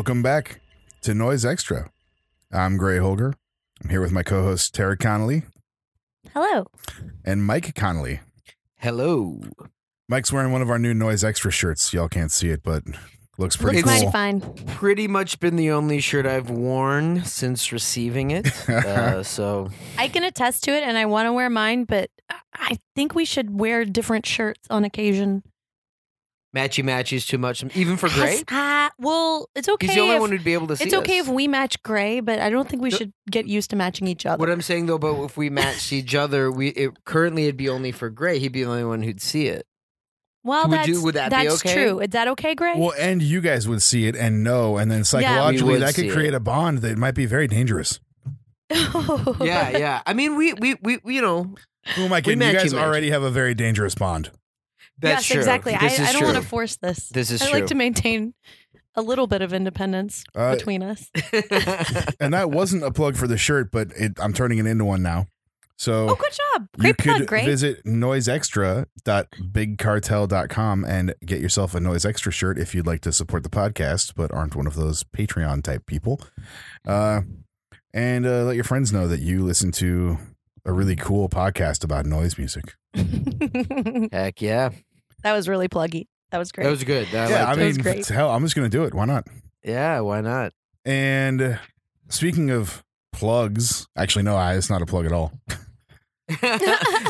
Welcome back to Noise Extra. I'm Gray Holger. I'm here with my co-host Tara Connolly Hello. and Mike Connolly. Hello. Mike's wearing one of our new Noise Extra shirts. Y'all can't see it, but looks pretty Looks It's- cool. fine. Pretty much been the only shirt I've worn since receiving it. Uh, so I can attest to it, and I want to wear mine, but I think we should wear different shirts on occasion. Matchy matchy's too much, even for Gray. Yes, ah, well, it's okay. He's the only if, one who'd be able to see. It. It's okay us. if we match gray, but I don't think we The- should get used to matching each other. What I'm saying though, but if we matched each other, we it, currently it'd be only for Gray. He'd be the only one who'd see it. well, would that's you- would that be that's okay? true. Is that okay, Gray? Well, and you guys would see it and know, and then psychologically would that could create it. a bond that might be very dangerous. Yeah, yeah. I mean, we we we you know Who am I kidding? You guys already have a very dangerous bond. That's yes, true. exactly. I, This is I don't true. want to force this. This is true. I true. like to maintain a little bit of independence Uh, between us. And that wasn't a plug for the shirt, but it, I'm turning it into one now. So Oh, good job. you Great could plug, Gray. visit noiseextra.bigcartel.com and get yourself a Noise Extra shirt if you'd like to support the podcast, but aren't one of those Patreon type people. Uh, and uh, let your friends know that you listen to a really cool podcast about noise music. Heck yeah, that was really pluggy. That was great. that was good. I yeah, liked I it. That was mean, great. hell, I'm just going to do it. Why not? yeah. Why not? And uh, speaking of plugs, actually, no, I, it's not a plug at all.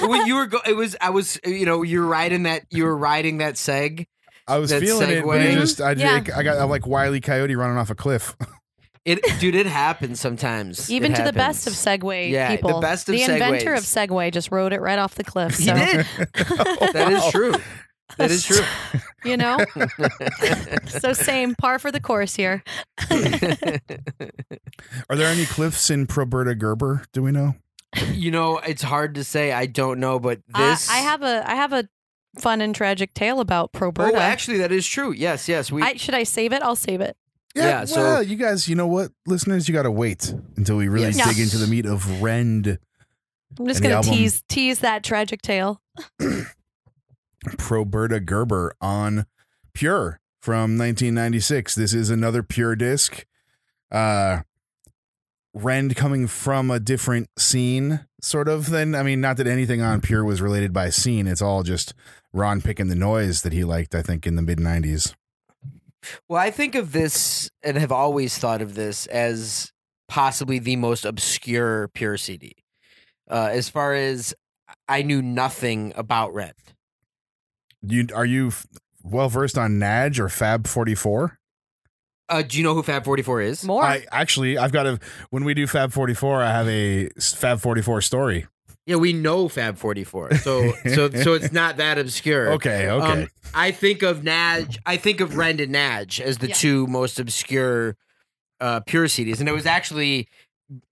when you were go- it was I was you know you're riding that you were riding that seg. I was That feeling it, but it just I, Yeah. I got I'm like Wiley Coyote running off a cliff. It dude, it happens sometimes. Even It to the best of. Segway Yeah, the people. best of the inventor of Segway just rode it right off the cliff. He So, did. That is true. That is true. you know? so same, par for the course here. Are there any cliffs in Proberta Gerber? Do we know? you know, it's hard to say. I don't know, but I- this I, have a I have a fun and tragic tale about oh, Proberta. Oh, actually, that is true. Yes, yes. We I, should I save it? I'll save it. Yeah, so- well, you guys, you know what, listeners, you got to wait until we really Yes. dig into the meat of Rend I'm just gonna tease tease that tragic tale. Proberta Gerber on Pure from 1996. This is another Pure disc. Uh, Rend coming from a different scene, sort of. Then, I mean, not that anything on Pure was related by scene. It's all just Ron picking the noise that he liked. I think in the mid 90s. well, I think of this and have always thought of this as possibly the most obscure Pure CD. Uh, as far as I knew nothing about Rend. You are you well versed on Naj or Fab 44? Uh, do you know who Fab Forty Four is? More. I actually, I've got a. When we do Fab 44, I have a Fab 44 story. Yeah, we know Fab Forty Four. So, so, so it's not that obscure. Okay, okay. Um, I think of Naj. I think of Rend and Naj as the Yeah. two most obscure uh, pure CDs, and it was actually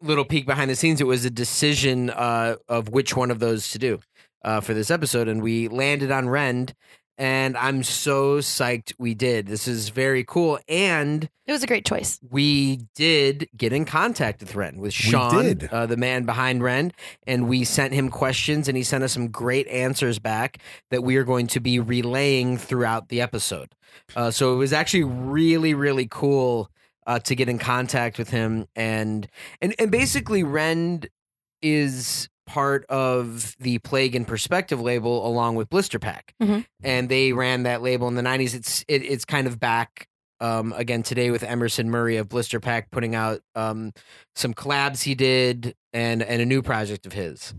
little peek behind the scenes. It was a decision uh, of which one of those to do uh, for this episode, and we landed on Rend. And I'm so psyched we did. This is very cool, and it was a great choice. we did get in contact with Rend, with Sean. Uh, the man behind Rend, and we sent him questions, and he sent us some great answers back that we are going to be relaying throughout the episode. Uh, so it was actually really, really cool uh, to get in contact with him, and and and basically Rend is part of the Plague in Perspective label along with Blister Pack, Mhm. and they ran that label in the '90s. It's it, it's kind of back um, again today with Emerson Murray of Blister Pack putting out um, some collabs he did and and a new project of his.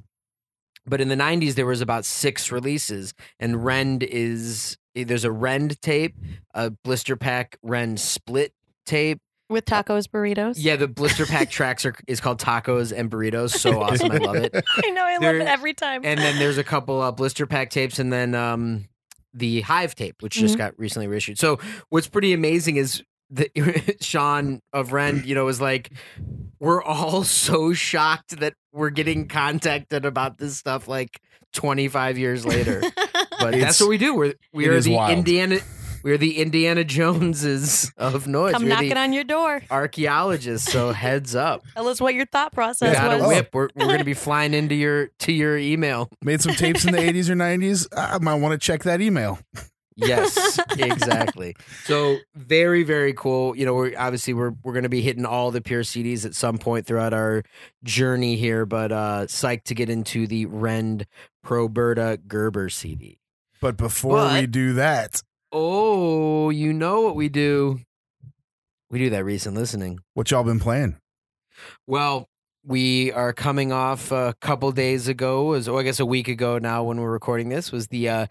But in the '90s, there was about six releases, and Rend is there's a Rend tape, a Blister Pack Rend split tape. With tacos, burritos. Yeah, the Blister Pack tracks are is called Tacos and Burritos. So awesome, I love it. I know. I love it every time. And then there's a couple uh, Blister Pack tapes, and then um, the Hive tape, which just got recently reissued. So what's pretty amazing is that Sean of Rend, you know, was like, we're all so shocked that we're getting contacted about this stuff like 25 years later. But It's- that's what we do. We're we are the wild. Indiana. We're the Indiana Joneses of noise. Come we're knocking on your door. archaeologists. So heads up. Tell us what your thought process got was. a whip. We're, we're going to be flying into your to your email. Made some tapes in the 80s or 90s. I might want to check that email. Yes, exactly. So very, very cool. You know, we're obviously we're we're gonna be hitting all the pure CDs at some point throughout our journey here, but uh psyched to get into the Rend Proberta Gerber CD. But before we do that, Oh, you know what we do? We do that recent listening. what y'all been playing? Well, we are coming off a couple days ago, as oh, I guess a week ago now when we're recording this was the uh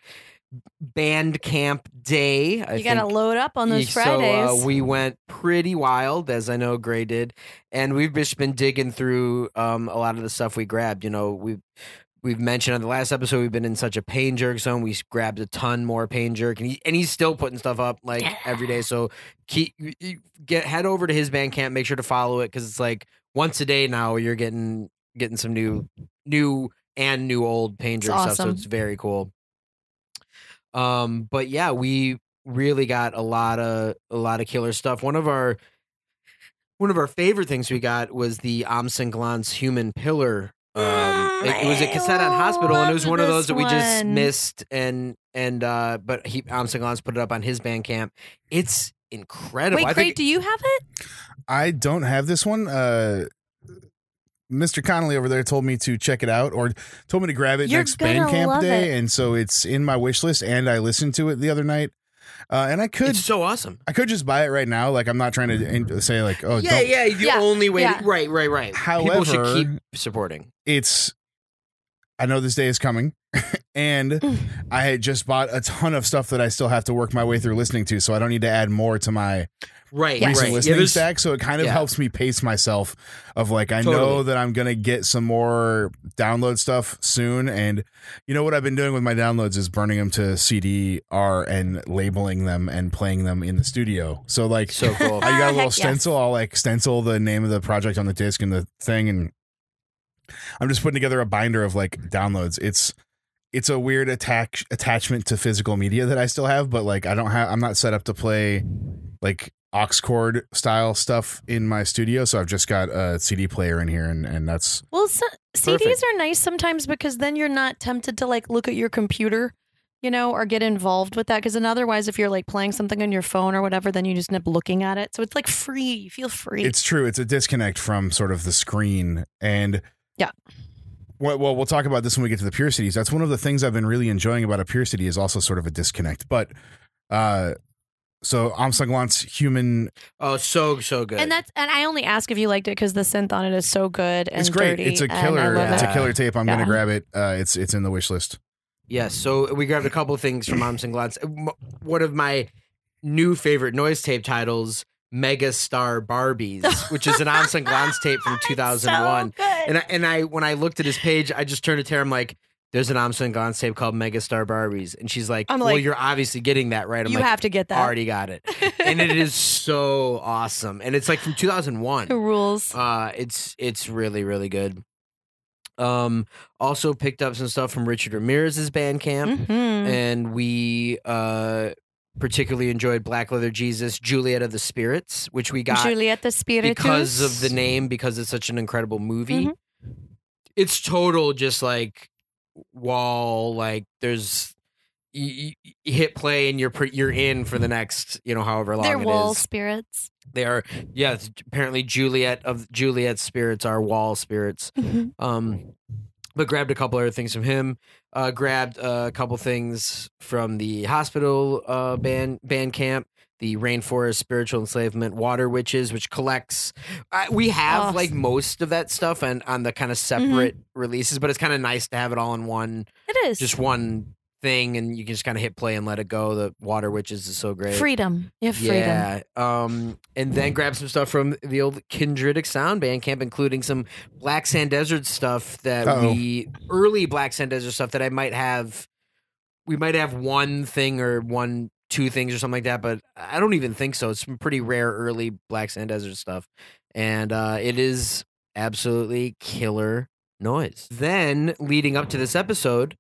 Bandcamp day. I you got to load up on those So, Fridays. uh, we went pretty wild, as I know Gray did, and we've just been digging through um, a lot of the stuff we grabbed. You know, we've we've mentioned on the last episode we've been in such a pain jerk zone. We grabbed a ton more pain jerk, and he, and he's still putting stuff up like every day. So keep get head over to his Bandcamp. Make sure to follow it because it's like once a day now. You're getting getting some new new and new old pain jerk stuff. So it's very cool. Um, but yeah, we really got a lot of a lot of killer stuff. One of our one of our favorite things we got was the Amsanglant Human Pillar. Um, it, it was a cassette on hospital, and it was one of those that we just one. missed. And and uh, but he Amsanglant put it up on his Bandcamp. It's incredible. Wait, I Gray, think do you have it? I don't have this one. Uh, Mr. Connolly over there told me to check it out or told me to grab it You're next Bandcamp day. it. And so it's in my wish list and I listened to it the other night. Uh, and I could it's so awesome. I could just buy it right now. Like I'm not trying to say like, oh, yeah, don't. yeah. The Yeah, only way, yeah. right, right, right. People However- should keep supporting. It's I know this day is coming, and Mm. I had just bought a ton of stuff that I still have to work my way through listening to, so I don't need to add more to my Right, recent right. listening there's- stack. So it kind of yeah. helps me pace myself of like I know that I'm gonna get some more download stuff soon, and you know what I've been doing with my downloads is burning them to CDR and labeling them and playing them in the studio. So like So cool. I got a little heck yes. stencil. I'll like stencil the name of the project on the disc and the thing, and I'm just putting together a binder of like downloads. It's it's a weird attach attachment to physical media that I still have, but like I don't have. I'm not set up to play like aux cord style stuff in my studio, so I've just got a CD player in here, and and that's Well, so, CDs are nice sometimes because then you're not tempted to like look at your computer, you know, or get involved with that. Because then otherwise, if you're like playing something on your phone or whatever, then you just end up looking at it. So it's like free. You feel free. it's true. It's a disconnect from sort of the screen and Yeah. Well, well, we'll talk about this when we get to the Pure CDs. That's one of the things I've been really enjoying about a Pure CD is also sort of a disconnect. But uh so Amsanglant's human oh, so so good. and that's and I only ask if you liked it because the synth on it is so good and it's great. dirty, It's a killer it's it. a killer tape. I'm gonna grab it. Uh it's it's in the wish list. Yes. So we grabbed a couple of things from Moms and Glance. M- One of my new favorite noise tape titles, Mega Star Barbies, which is an Amsanglant tape from 2001. So good. And I, and I when I looked at his page, I just turned to Tara. I'm like, "There's an Amsanglant tape called Mega Star Barbies," and she's like, I'm "Well, you're obviously getting that right." I'm you like, have to get that. "Already got it," and it is so awesome, and it's like from 2001. Who rules? Uh, it's it's really really good. Um, also picked up some stuff from Richard Ramirez's Bandcamp, Mhm. and we uh particularly enjoyed Black Leather Jesus, Juliet of the Spirits, which we got Juliet the Spiritus. because of the name, because it's such an incredible movie. Mhm. It's total just like wall, like there's. You, you- hit play and you're pre- you're in for the next you know however long They're wall is. spirits. They are yeah. it's- Apparently Juliet of Juliet's spirits are wall spirits. Mhm. Um, but grabbed a couple other things from him. Uh, grabbed a couple things from the hospital uh, band Bandcamp. The Rainforest Spiritual Enslavement Water Witches, which collects. Uh, we have Awesome. like most of that stuff and on the kind of separate releases, but it's kind of nice to have it all in one, It is just one thing, and you can just kind of hit play and let it go. The Water Witches is so great. freedom. You have freedom. Yeah. Um, and then grab some stuff from the old Kindredic Sound Bandcamp, including some Black Sand Desert stuff that Uh-oh. we early Black Sand Desert stuff that I might have. We might have one thing or one two things or something like that, but I don't even think so. It's some pretty rare early Black Sand Desert stuff, and uh, it is absolutely killer noise. Then leading up to this episode.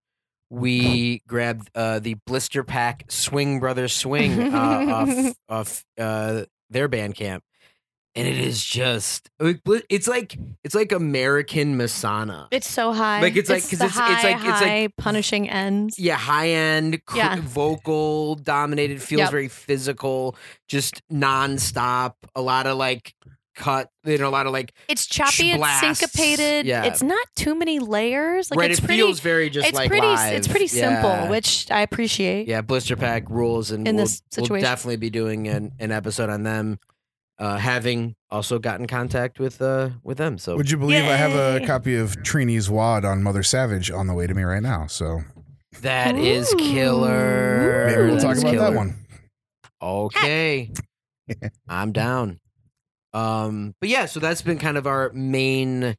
We grabbed uh, the blister pack Swing Brothers Swing uh, off off uh, their Bandcamp. and it is just it's like it's like American Masonna. It's so high. Like, it's like- 'cause it's- high, it's like- it's like- punishing ends. Yeah, high end, cr- Yeah. vocal dominated, feels Yep. very physical, just nonstop. A lot of like cut, you know, a lot of like It's choppy. It's syncopated. Yeah. It's not too many layers. Like right. it's it pretty. feels very just it's like pretty. live. It's pretty Yeah. simple, which I appreciate. yeah, blister pack rules, and In we'll, this we'll situation. definitely be doing an, an episode on them. Uh, having also gotten contact with uh with them, so Would you believe I have a copy of Trini's Wad on Mother Savage on the way to me right now? So that is Ooh. killer. maybe we'll talk is about that one. Okay. I'm down. Um, but yeah, so that's been kind of our main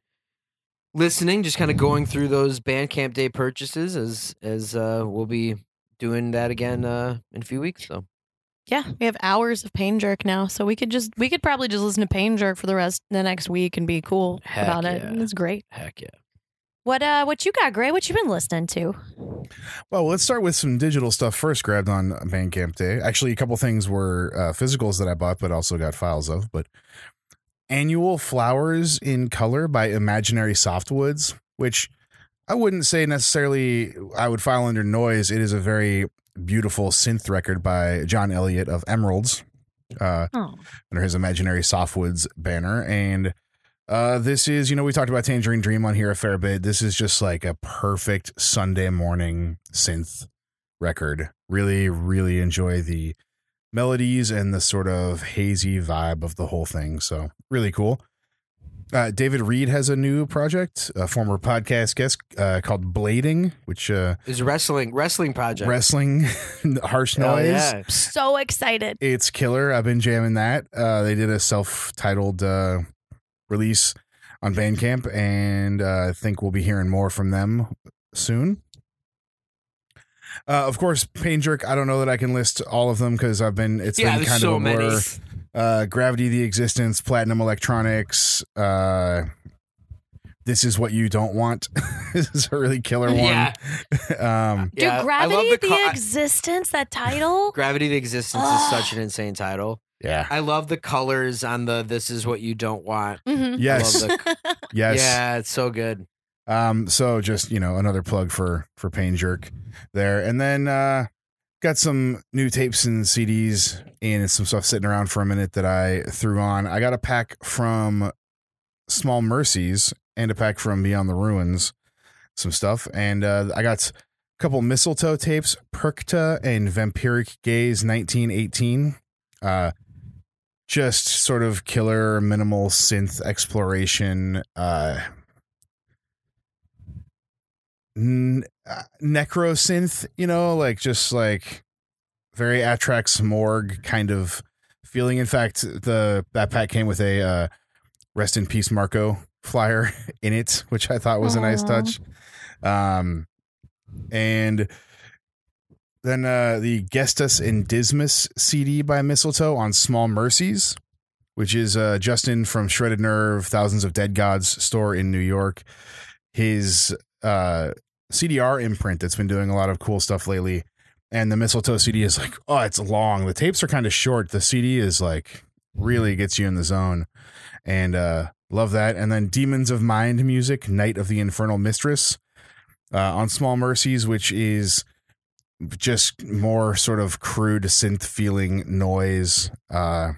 listening, just kind of going through those Bandcamp Day purchases as as uh we'll be doing that again uh in a few weeks. So Yeah, we have hours of Pain Jerk now, so we could just we could probably just listen to Pain Jerk for the rest the next week and be cool Heck about it. yeah. It's great. heck yeah. What uh, what you got, Gray? What you been listening to? Well, let's start with some digital stuff first. Grabbed on Bandcamp Day. Actually, a couple things were uh, physicals that I bought, but also got files of. But Annual Flowers in Color by Imaginary Softwoods, which I wouldn't say necessarily I would file under noise. It is a very beautiful synth record by John Elliott of Emeralds. Uh, Oh, under his Imaginary Softwoods banner. And uh, this is, you know, we talked about Tangerine Dream on here a fair bit. This is just like a perfect Sunday morning synth record. Really, really enjoy the melodies and the sort of hazy vibe of the whole thing. So, really cool. Uh, David Reed has a new project, a former podcast guest uh, called Blading, which uh, It's a wrestling wrestling project. wrestling harsh Hell noise. yeah. so excited! It's killer. I've been jamming that. Uh, they did a self-titled uh, release on Bandcamp, and uh, I think we'll be hearing more from them soon. Uh, of course, Pain Jerk. I don't know that I can list all of them because I've been. It's yeah, been kind so of a many. blur. Uh, Gravity, the Existence, Platinum Electronics. Uh, this is what you don't want. this is a really killer one. Yeah. um, Dude, Yeah, I Gravity, love the, the, co- I- existence, that title. Gravity the Existence is such an insane title. Yeah. I love the colors on the this is what you don't want. Mhm. Yes. The, Yes. Yeah, it's so good. Um, so just you know, another plug for for Pain Jerk there, and then uh, got some new tapes and CDs and some stuff sitting around for a minute that I threw on. I got a pack from Small Mercies and a pack from Beyond the Ruins, some stuff, and uh, I got a couple mistletoe tapes, Perkta and Vampiric Gaze 1918. Uh, just sort of killer minimal synth exploration. Uh, n- uh, necrosynth, you know, like just like very Atrax Morgue kind of feeling. In fact, the that pack came with a uh, rest in peace Marco flyer in it, which I thought was a nice touch. Um, and then uh, the Gestus and Dismas CD by Mistletoe on Small Mercies, which is uh, Justin from Shredded Nerve, Thousands of Dead Gods store in New York. His uh, CDR imprint that's been doing a lot of cool stuff lately. And the Mistletoe CD is like, oh, it's long. The tapes are kind of short. The CD is like really gets you in the zone. And uh, love that. And then Demons of Mind music, Night of the Infernal Mistress uh, on Small Mercies, which is just more sort of crude synth feeling noise. Uh,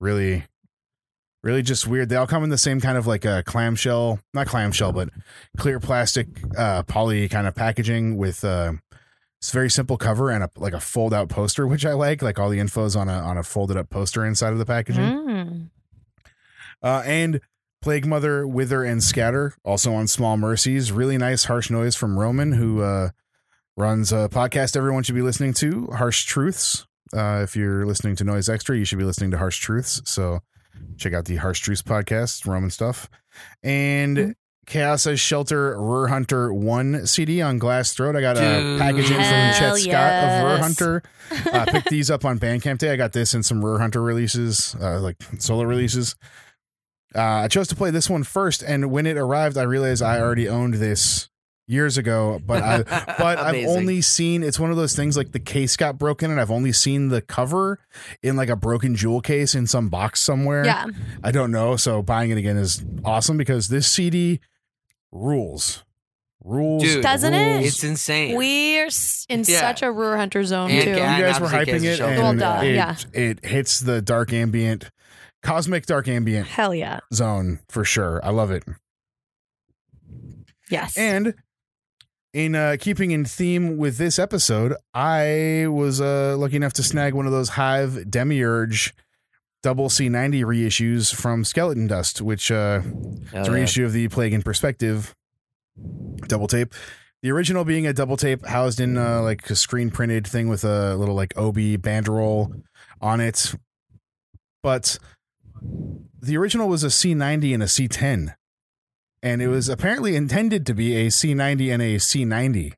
really, really just weird. They all come in the same kind of like a clamshell, not clamshell, but clear plastic uh, poly kind of packaging with uh, it's very simple cover and a like a fold out poster, which I like. Like all the info's on a on a folded up poster inside of the packaging. Mm. Uh, and Plague Mother, Wither, and Scatter, also on Small Mercies. Really nice harsh noise from Roman, who uh, runs a podcast everyone should be listening to, Harsh Truths. Uh, if you're listening to Noise Extra, you should be listening to Harsh Truths. So check out the Harsh Truths podcast, Roman stuff. And Chaos's Shelter Ruhr Hunter 1 CD on Glass Throat. I got a Dude. package in from Chet Hell Scott of Ruhr yes. Hunter. Uh, picked these up on Bandcamp Day. I got this and some Ruhr Hunter releases, uh, like solo releases. Uh, I chose to play this one first, and when it arrived, I realized I already owned this years ago, but I but I've only seen it's one of those things like the case got broken and I've only seen the cover in like a broken jewel case in some box somewhere. Yeah. I don't know. So buying it again is awesome because this CD rules. Rules. Dude, Doesn't it? It's insane. We're in Yeah. such a Ruhr Hunter zone And too. Ga- you guys were hyping it of and Well, duh, it, yeah. it hits the dark ambient cosmic dark ambient Hell yeah. zone for sure. I love it. Yes. And in uh, keeping in theme with this episode, I was uh, lucky enough to snag one of those Hive Demiurge double C90 reissues from Skeleton Dust, which uh, Hell is a yeah. reissue of the Plague in Perspective double tape. The original being a double tape housed in uh, like a screen printed thing with a little like OB banderole on it. But the original was a C90 and a C10. And it was apparently intended to be a C90 and a C90.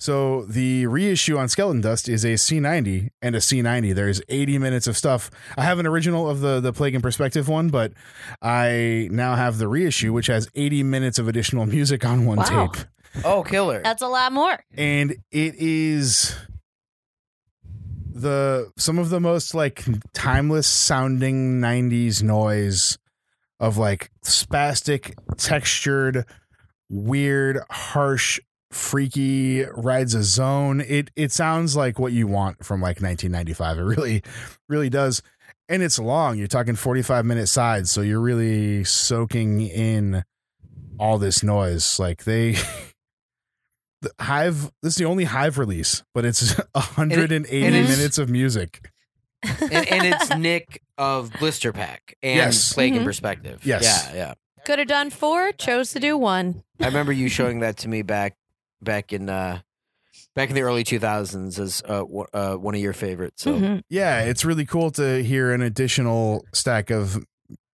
So the reissue on Skeleton Dust is a C90 and a C90. There's 80 minutes of stuff. I have an original of the the Plague in Perspective one, but I now have the reissue, which has 80 minutes of additional music on one Wow. tape. Oh, killer. That's a lot more. And it is the some of the most like timeless sounding 90s noise of like spastic, textured, weird, harsh, freaky rides a zone. It it sounds like what you want from like 1995. It really really does. And it's long. You're talking 45 minute sides, so you're really soaking in all this noise. Like they the Hive this is the only Hive release, but it's 180 and it's- minutes of music. And, and it's Nick of Blister Pack and Yes. Plague in Mhm. Perspective. Yes. Yeah, yeah. Could have done four, chose to do one. I remember you showing that to me back back in uh back in the early 2000s as uh, w- uh one of your favorites. So Mhm. Yeah, it's really cool to hear an additional stack of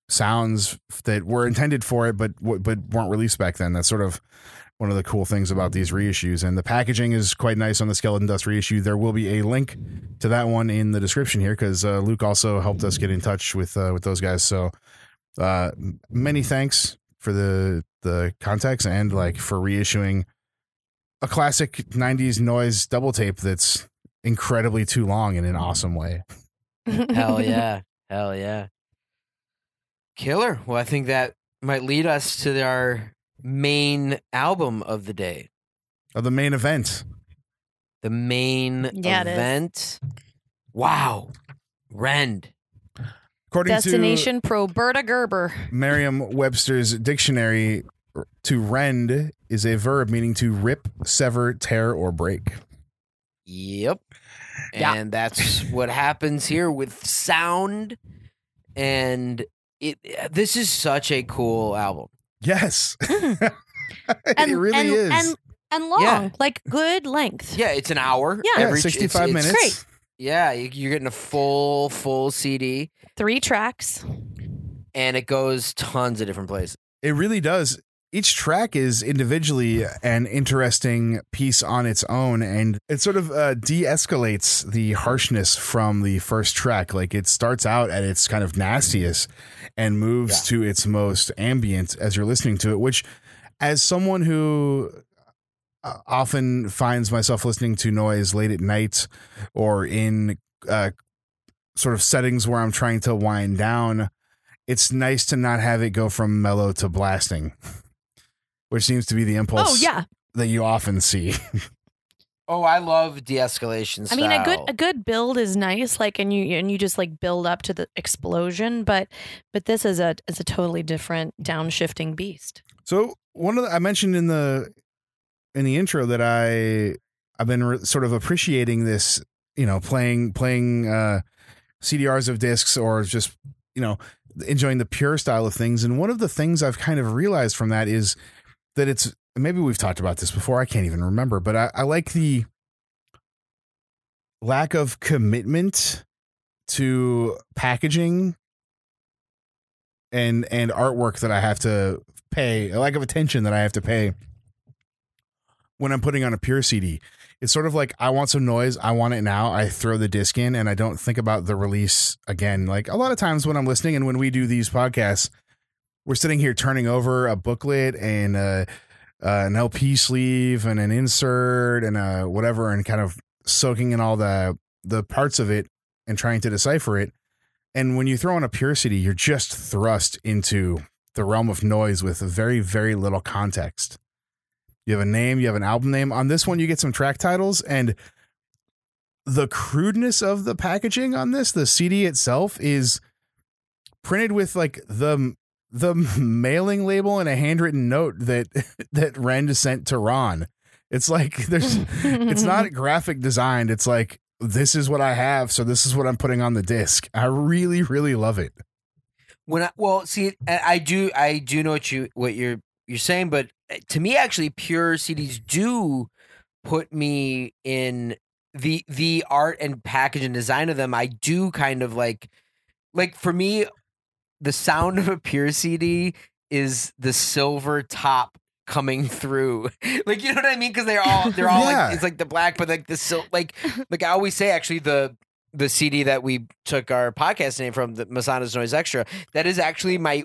sounds that were intended for it, but w- but weren't released back then. That's sort of one of the cool things about these reissues, and the packaging is quite nice on the Skeleton Dust reissue. There will be a link to that one in the description here because uh, Luke also helped us get in touch with uh, with those guys. So uh, many thanks for the the contacts and like for reissuing a classic '90s noise double tape that's incredibly too long in an awesome way. hell yeah. Hell yeah. Killer. Well, I think that might lead us to our main album of the day. Of the main event. The main Yeah, event. Wow. Rend. According to Destination Proberta Gerber. Merriam-Webster's dictionary, to rend is a verb meaning to rip, sever, tear, or break. Yep. Yeah. And that's what happens here with sound. And it this is such a cool album. Yes, mm. And, it really and, is. And, and long, Yeah. like good length. Yeah, it's an hour. Yeah. yeah, Every- it's- sixty-five it's- minutes. great. Yeah, you're getting a full full CD Three tracks. and it goes tons of different places. It really does. Each track is individually an interesting piece on its own, and it sort of uh, de-escalates the harshness from the first track. Like it starts out at its kind of nastiest and moves to its most ambient as you're listening to it. Which, as someone who uh, often finds myself listening to noise late at night or in uh, sort of settings where I'm trying to wind down, it's nice to not have it go from mellow to blasting, which seems to be the impulse Oh yeah. that you often see. Oh, I love de-escalation I mean, a good a good build is nice, like, and you and you just like build up to the explosion. But but this is a is a totally different downshifting beast. So one of the, I mentioned in the in the intro that I I've been re- sort of appreciating this, you know, playing playing uh CDRs of discs or just you know enjoying the pure style of things. And one of the things I've kind of realized from that is that it's maybe we've talked about this before. I can't even remember, but I, I like the lack of commitment to packaging and and artwork that I have to pay, a lack of attention that I have to pay when I'm putting on a pure CD. It's sort of like I want some noise, I want it now. I throw the disc in and I don't think about the release again. Like a lot of times when I'm listening and when we do these podcasts, we're sitting here turning over a booklet and uh uh, an LP sleeve and an insert and a whatever, and kind of soaking in all the the parts of it and trying to decipher it. And when you throw in a Pure CD, you're just thrust into the realm of noise with very, very little context. You have a name, you have an album name. On this one, you get some track titles and the crudeness of the packaging on this, the CD itself is printed with like the the mailing label and a handwritten note that that Rend sent to Ron. It's like there's it's not graphic designed. It's like this is what I have, so this is what I'm putting on the disc. I really, really love it. When I well, see, I I do I do know what you what you're you're saying, but uh, to me, actually, pure CDs do put me in the the art and package and design of them. I do kind of like like for me, the sound of a pure CD is the silver top coming through like you know what i mean because they're all they're all Yeah. like it's like the black but like the sil- like like i always say actually the the cd that we took our podcast name from the Masonna's noise extra that is actually my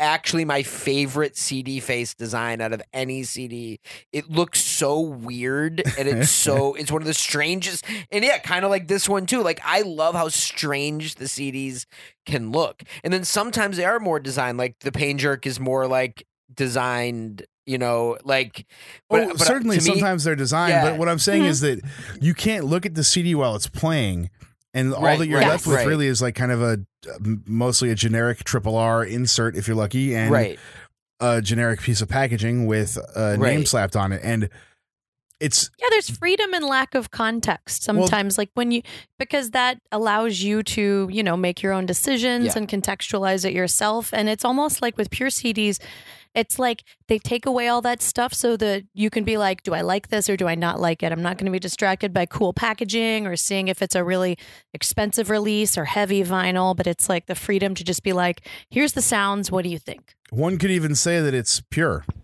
actually my favorite cd face design out of any cd it looks so weird and it's so it's one of the strangest and yeah kind of like this one too like i love how strange the cds can look and then sometimes they are more designed like the pain jerk is more like designed you know like but, oh, but certainly to me- sometimes they're designed, Yeah. but what I'm saying Mhm. is that you can't look at the CD while it's playing, and all Right, that you're right, left with right. really is like kind of a uh, mostly a generic triple R insert if you're lucky, and right a generic piece of packaging with a name slapped on it, and it's Yeah, there's freedom and lack of context sometimes. like when you, because that allows you to, you know, make your own decisions Yeah. and contextualize it yourself. And it's almost like with pure CDs, it's like they take away all that stuff so that you can be like, do I like this or do I not like it? I'm not going to be distracted by cool packaging or seeing if it's a really expensive release or heavy vinyl. But it's like the freedom to just be like, here's the sounds. What do you think? one could even say that it's pure.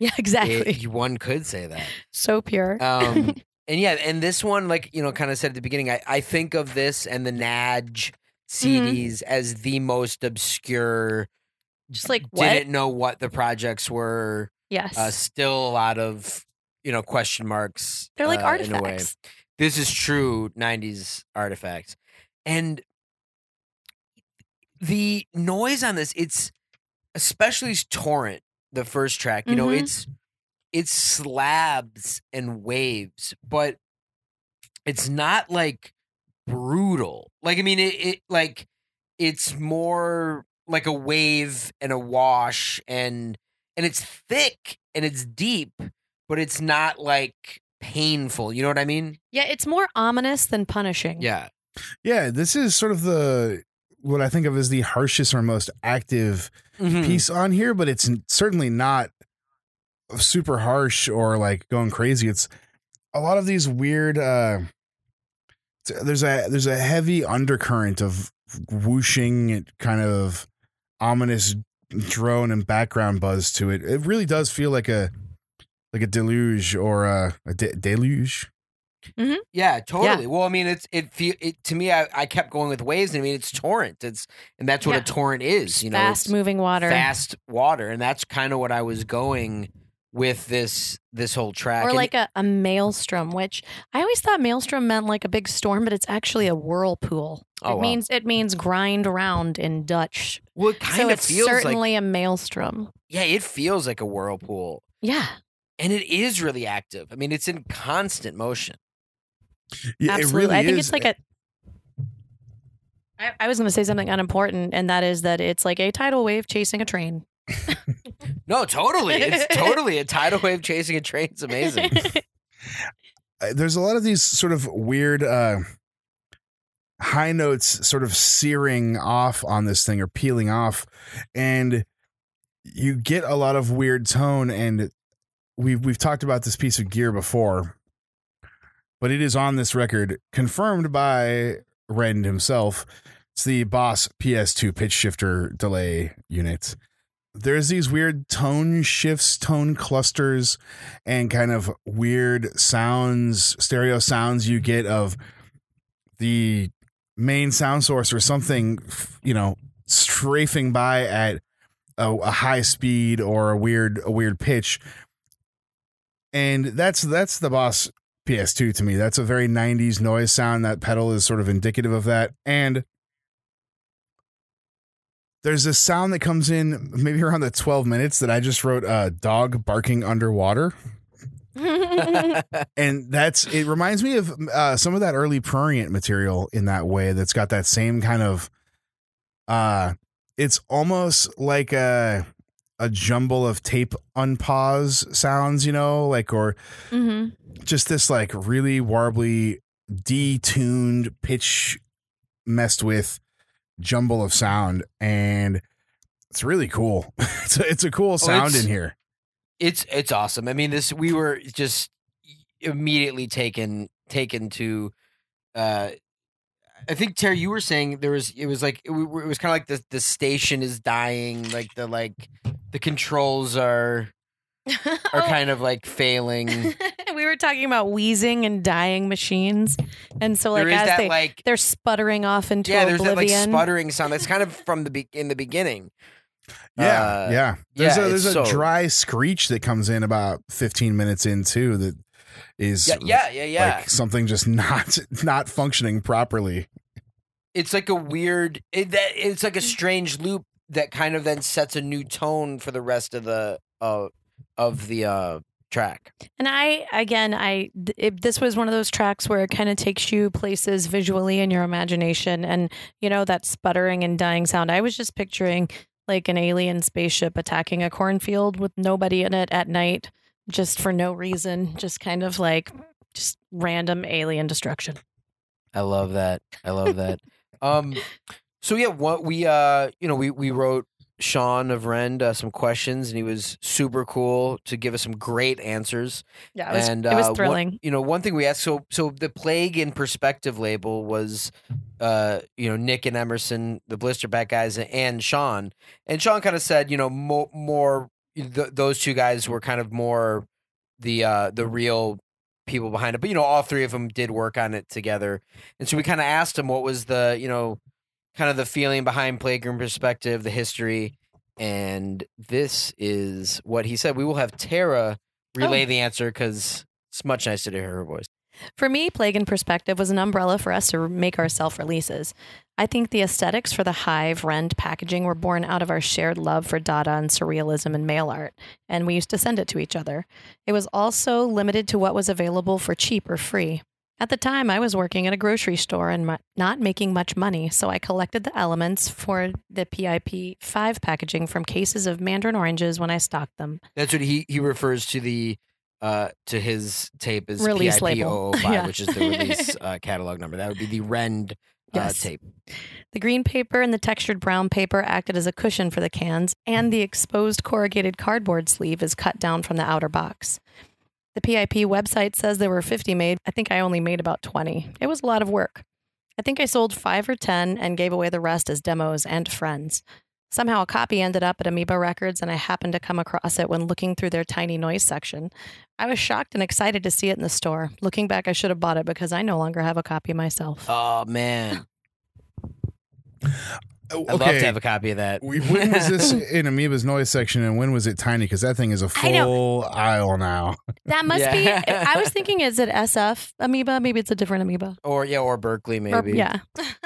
Yeah, exactly. It- one could say that so pure. um and yeah and this one like you know kind of said at the beginning i, I think of this and the naj cds as the most obscure just like what? didn't know what the projects were yes. uh still a lot of you know question marks They're like uh, in a way. artifacts. this is true 90s artifacts and the noise on this it's especially torrent the first track you know Mhm. it's it's slabs and waves but it's not like brutal like i mean it, it like it's more like a wave and a wash and and it's thick and it's deep but it's not like painful you know what i mean Yeah, it's more ominous than punishing. yeah Yeah, this is sort of the what I think of as the harshest or most active Mhm. piece on here, but it's certainly not super harsh or like going crazy. It's a lot of these weird uh there's a there's a heavy undercurrent of whooshing kind of ominous drone and background buzz to it. It really does feel like a like a deluge or a, a de- deluge. Mm-hmm. Yeah, totally. Well, I mean, it's it feel it to me. I, I kept going with waves. And I mean, it's torrent. It's and that's what Yeah. a torrent is. You know, fast it's moving water. fast water, and that's kind of what I was going with this this whole track. Or And like a, a maelstrom, which I always thought maelstrom meant like a big storm, but it's actually a whirlpool. Oh, it wow. means it means grind around in Dutch. well, it kind so of it's feels like certainly a maelstrom. yeah, it feels like a whirlpool, Yeah, and it is really active. I mean, it's in constant motion. Yeah, absolutely. It really I think is. it's like a. I, I was going to say something unimportant, and that is that it's like a tidal wave chasing a train. No, totally. It's totally a tidal wave chasing a train. It's amazing. uh, there's a lot of these sort of weird uh high notes sort of searing off on this thing or peeling off and you get a lot of weird tone and we've we've talked about this piece of gear before but it is on this record confirmed by Rend himself it's the Boss PS2 pitch shifter delay unit there's these weird tone shifts tone clusters and kind of weird sounds, stereo sounds you get of the main sound source or something, you know, strafing by at a, a high speed or a weird a weird pitch. And that's that's the Boss PS2 to me. That's a very 90s noise sound. That pedal is sort of indicative of that. And there's a sound that comes in maybe around the 12 minutes that I just wrote uh dog barking underwater. And that's it reminds me of uh some of that early prurient material in that way that's got that same kind of uh it's almost like a a jumble of tape unpause sounds, you know, like or hmm just this like really warbly detuned pitch messed with jumble of sound and it's really cool it's a, it's a cool sound it's- in here it's it's awesome. I mean, this we were just immediately taken taken to. uh I think Tara, you were saying there was it was like it, it was kind of like the the station is dying, like the like the controls are are kind of like failing. we were talking about wheezing and dying machines, and so like there is as that they like they're sputtering off into oblivion. yeah, there's that like oblivion. sputtering sound that's kind of from the be- in the beginning. yeah Uh, yeah there's yeah, a there's it's a so- dry screech that comes in about 15 minutes in too that is Yeah, yeah, yeah, yeah. like something just not not functioning properly it's like a weird it, that it's like a strange loop that kind of then sets a new tone for the rest of the uh, of the uh track. And I, again, I it, this was one of those tracks where it kind of takes you places visually in your imagination, and you know that sputtering and dying sound. I was just picturing like an alien spaceship attacking a cornfield with nobody in it at night, just for no reason, just kind of like just random alien destruction. I love that. I love that. um so yeah, what we uh you know, we we wrote Sean of Rend uh, some questions and he was super cool to give us some great answers. Yeah, it was, and it was uh, one- thrilling. you know, one thing we asked so so the Plague in Perspective label was uh you know Nick and Emerson, the Blister Pack guys, and Sean. And Sean kind of said, you know, more more th- those two guys were kind of more the uh the real people behind it. But you know, all three of them did work on it together. And so we kind of asked him what was the you know kind of the feeling behind Plague in Perspective, the history. And this is what he said. We will have Tara oh. relay Oh. the answer because it's much nicer to hear her voice. For me, Plague in Perspective was an umbrella for us to make our self releases. I think the aesthetics for the Hive Rend packaging were born out of our shared love for Dada and surrealism and mail art, and we used to send it to each other. It was also limited to what was available for cheap or free. At the time, I was working at a grocery store and mu- not making much money, so I collected the elements for the PIP 5 packaging from cases of mandarin oranges when I stocked them. That's what he he refers to the uh to his tape as Release PIP label. 005, Yeah. which is the release uh, catalog number. That would be the Rend uh, Yes. tape. The green paper and the textured brown paper acted as a cushion for the cans, and the exposed corrugated cardboard sleeve is cut down from the outer box. The PIP website says there were 50 made. I think I only made about 20. It was a lot of work. I think I sold five or 10 and gave away the rest as demos and friends. Somehow a copy ended up at Amoeba Records, and I happened to come across it when looking through their tiny noise section. I was shocked and excited to see it in the store. Looking back, I should have bought it because I no longer have a copy myself. Oh man, I'd love to have a copy of that. We- when was this in Amoeba's noise section and when was it tiny? Because that thing is a full aisle now. That must Yeah. be. I was thinking, is it SF amoeba? Maybe it's a different amoeba. Or yeah, or Berkeley Or- maybe. yeah,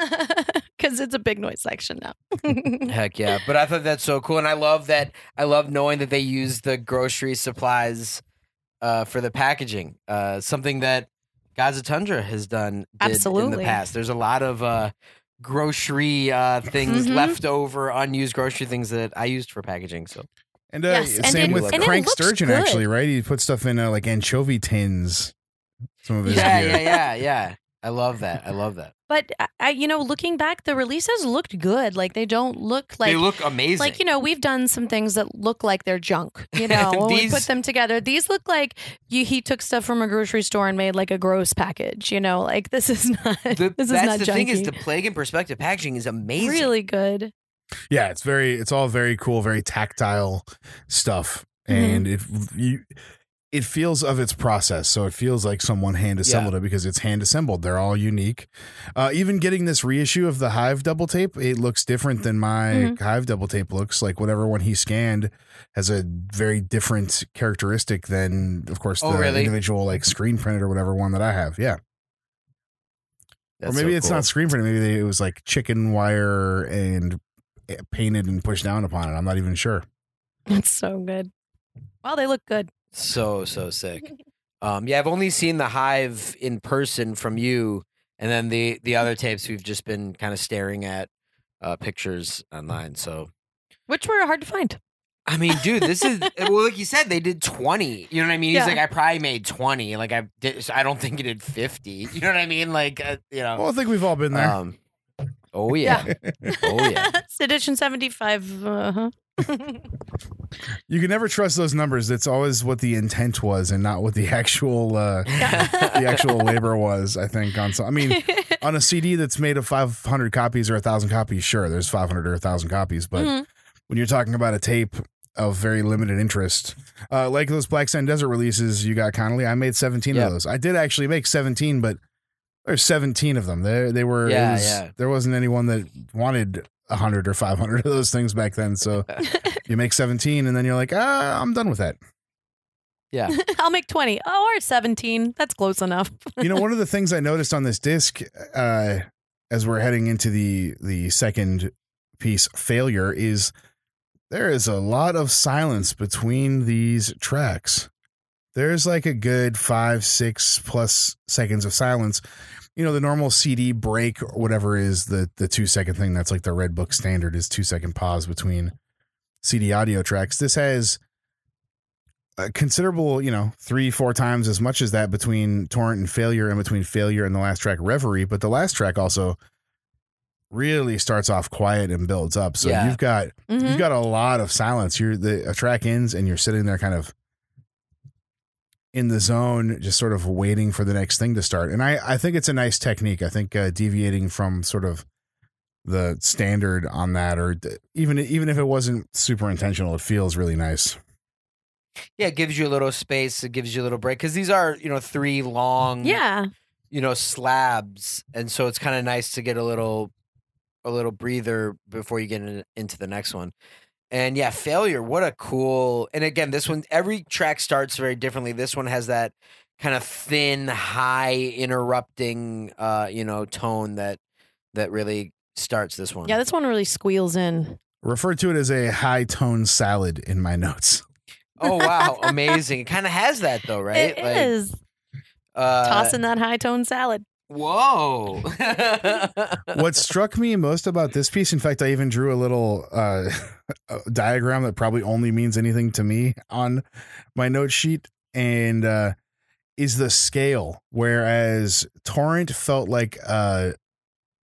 because it's a big noise section now. Heck yeah. But I thought that's so cool. And I love that I love knowing that they use the grocery supplies uh, for the packaging. Uh, something that Gaza Tundra has done did in Absolutely. the past. There's a lot of uh, grocery uh, things Mhm. left over, unused grocery things that I used for packaging. So And uh, Yes, same it- with and it Crank Sturgeon, good. actually, right? He put stuff in uh, like anchovy tins. Some of his yeah, gear. yeah, yeah, yeah. I love that. I love that. But I- I, you know, looking back, the releases looked good. Like they don't look like they look amazing. like you know we've done some things that look like they're junk you know when we put them together these look like you he took stuff from a grocery store and made like a gross package you know like this is not The- this is that's not the junky. thing is the plague in perspective packaging is amazing. really good Yeah, it's very, it's all very cool, very tactile stuff, Mhm. and it you it feels of its process. So it feels like someone hand assembled it because it's hand assembled. They're all unique. Uh, even getting this reissue of the Hive double tape, it looks different than my Mhm. Hive double tape looks. Like whatever one he scanned has a very different characteristic than, of course, the Oh, really? individual like screen printed or whatever one that I have. Yeah. That's or maybe so it's cool. not screen printed. Maybe they, it was like chicken wire and eh, painted and pushed down upon it. I'm not even sure. That's so good. Well, they look good. So so sick. Um, yeah, I've only seen the Hive in person from you, and then the the other tapes we've just been kind of staring at uh, pictures online. So Which were hard to find. I mean, dude, this is well, like you said, they did twenty. You know what I mean? He's like, I probably made twenty. Like I did, I don't think he did fifty. You know what I mean? Like uh, you know. Well, I think we've all been there. Um, oh yeah. oh yeah. it's edition 75. Uh-huh. You can never trust those numbers. It's always what the intent was and not what the actual uh, the actual labor was. I think on some. I mean, on a CD that's made of 500 copies or a thousand copies, sure, there's 500 or a thousand copies. But Mhm. when you're talking about a tape of very limited interest, uh, like those Black Sand Desert releases, you got Connolly. I made 17 Yeah. of those. I did actually make 17, but there's 17 of them. They they were. Yeah, was- yeah. There wasn't anyone that wanted. 100 or 500 of those things back then. So you make 17 and then you're like, ah, I'm done with that. Yeah. I'll make 20. Oh, or 17. That's close enough. you know, one of the things I noticed on this disc, uh, as we're heading into the the second piece, failure, is there is a lot of silence between these tracks. There's like a good five, six plus seconds of silence. You know, the normal CD break or whatever is the the two second thing. That's like the Red Book standard is two second pause between CD audio tracks. This has a considerable, you know, three, four times as much as that between Torrent and Failure and between Failure and the last track, Reverie. But the last track also really starts off quiet and builds up. So Yeah. you've got Mhm. you've got a lot of silence. You're the a track ends and you're sitting there kind of in the zone, just sort of waiting for the next thing to start. And I, I think it's a nice technique. I think uh, deviating from sort of the standard on that, or d- even even if it wasn't super intentional, it feels really nice. Yeah, it gives you a little space. It gives you a little break because these are, you know, three long, Yeah. you know, slabs, and so it's kind of nice to get a little, a little breather before you get in, into the next one. And yeah, failure. What a cool. And again, this one, every track starts very differently. This one has that kind of thin, high, interrupting, uh, you know, tone that that really starts this one. Yeah, this one really squeals in. Refer to it as a high tone salad in my notes. Oh wow, amazing! It kind of has that though, right? It is uh, Tossing that high tone salad. Whoa! what struck me most about this piece, in fact, I even drew a little uh, diagram that probably only means anything to me on my note sheet, and uh, is the scale. Whereas Torrent felt like uh,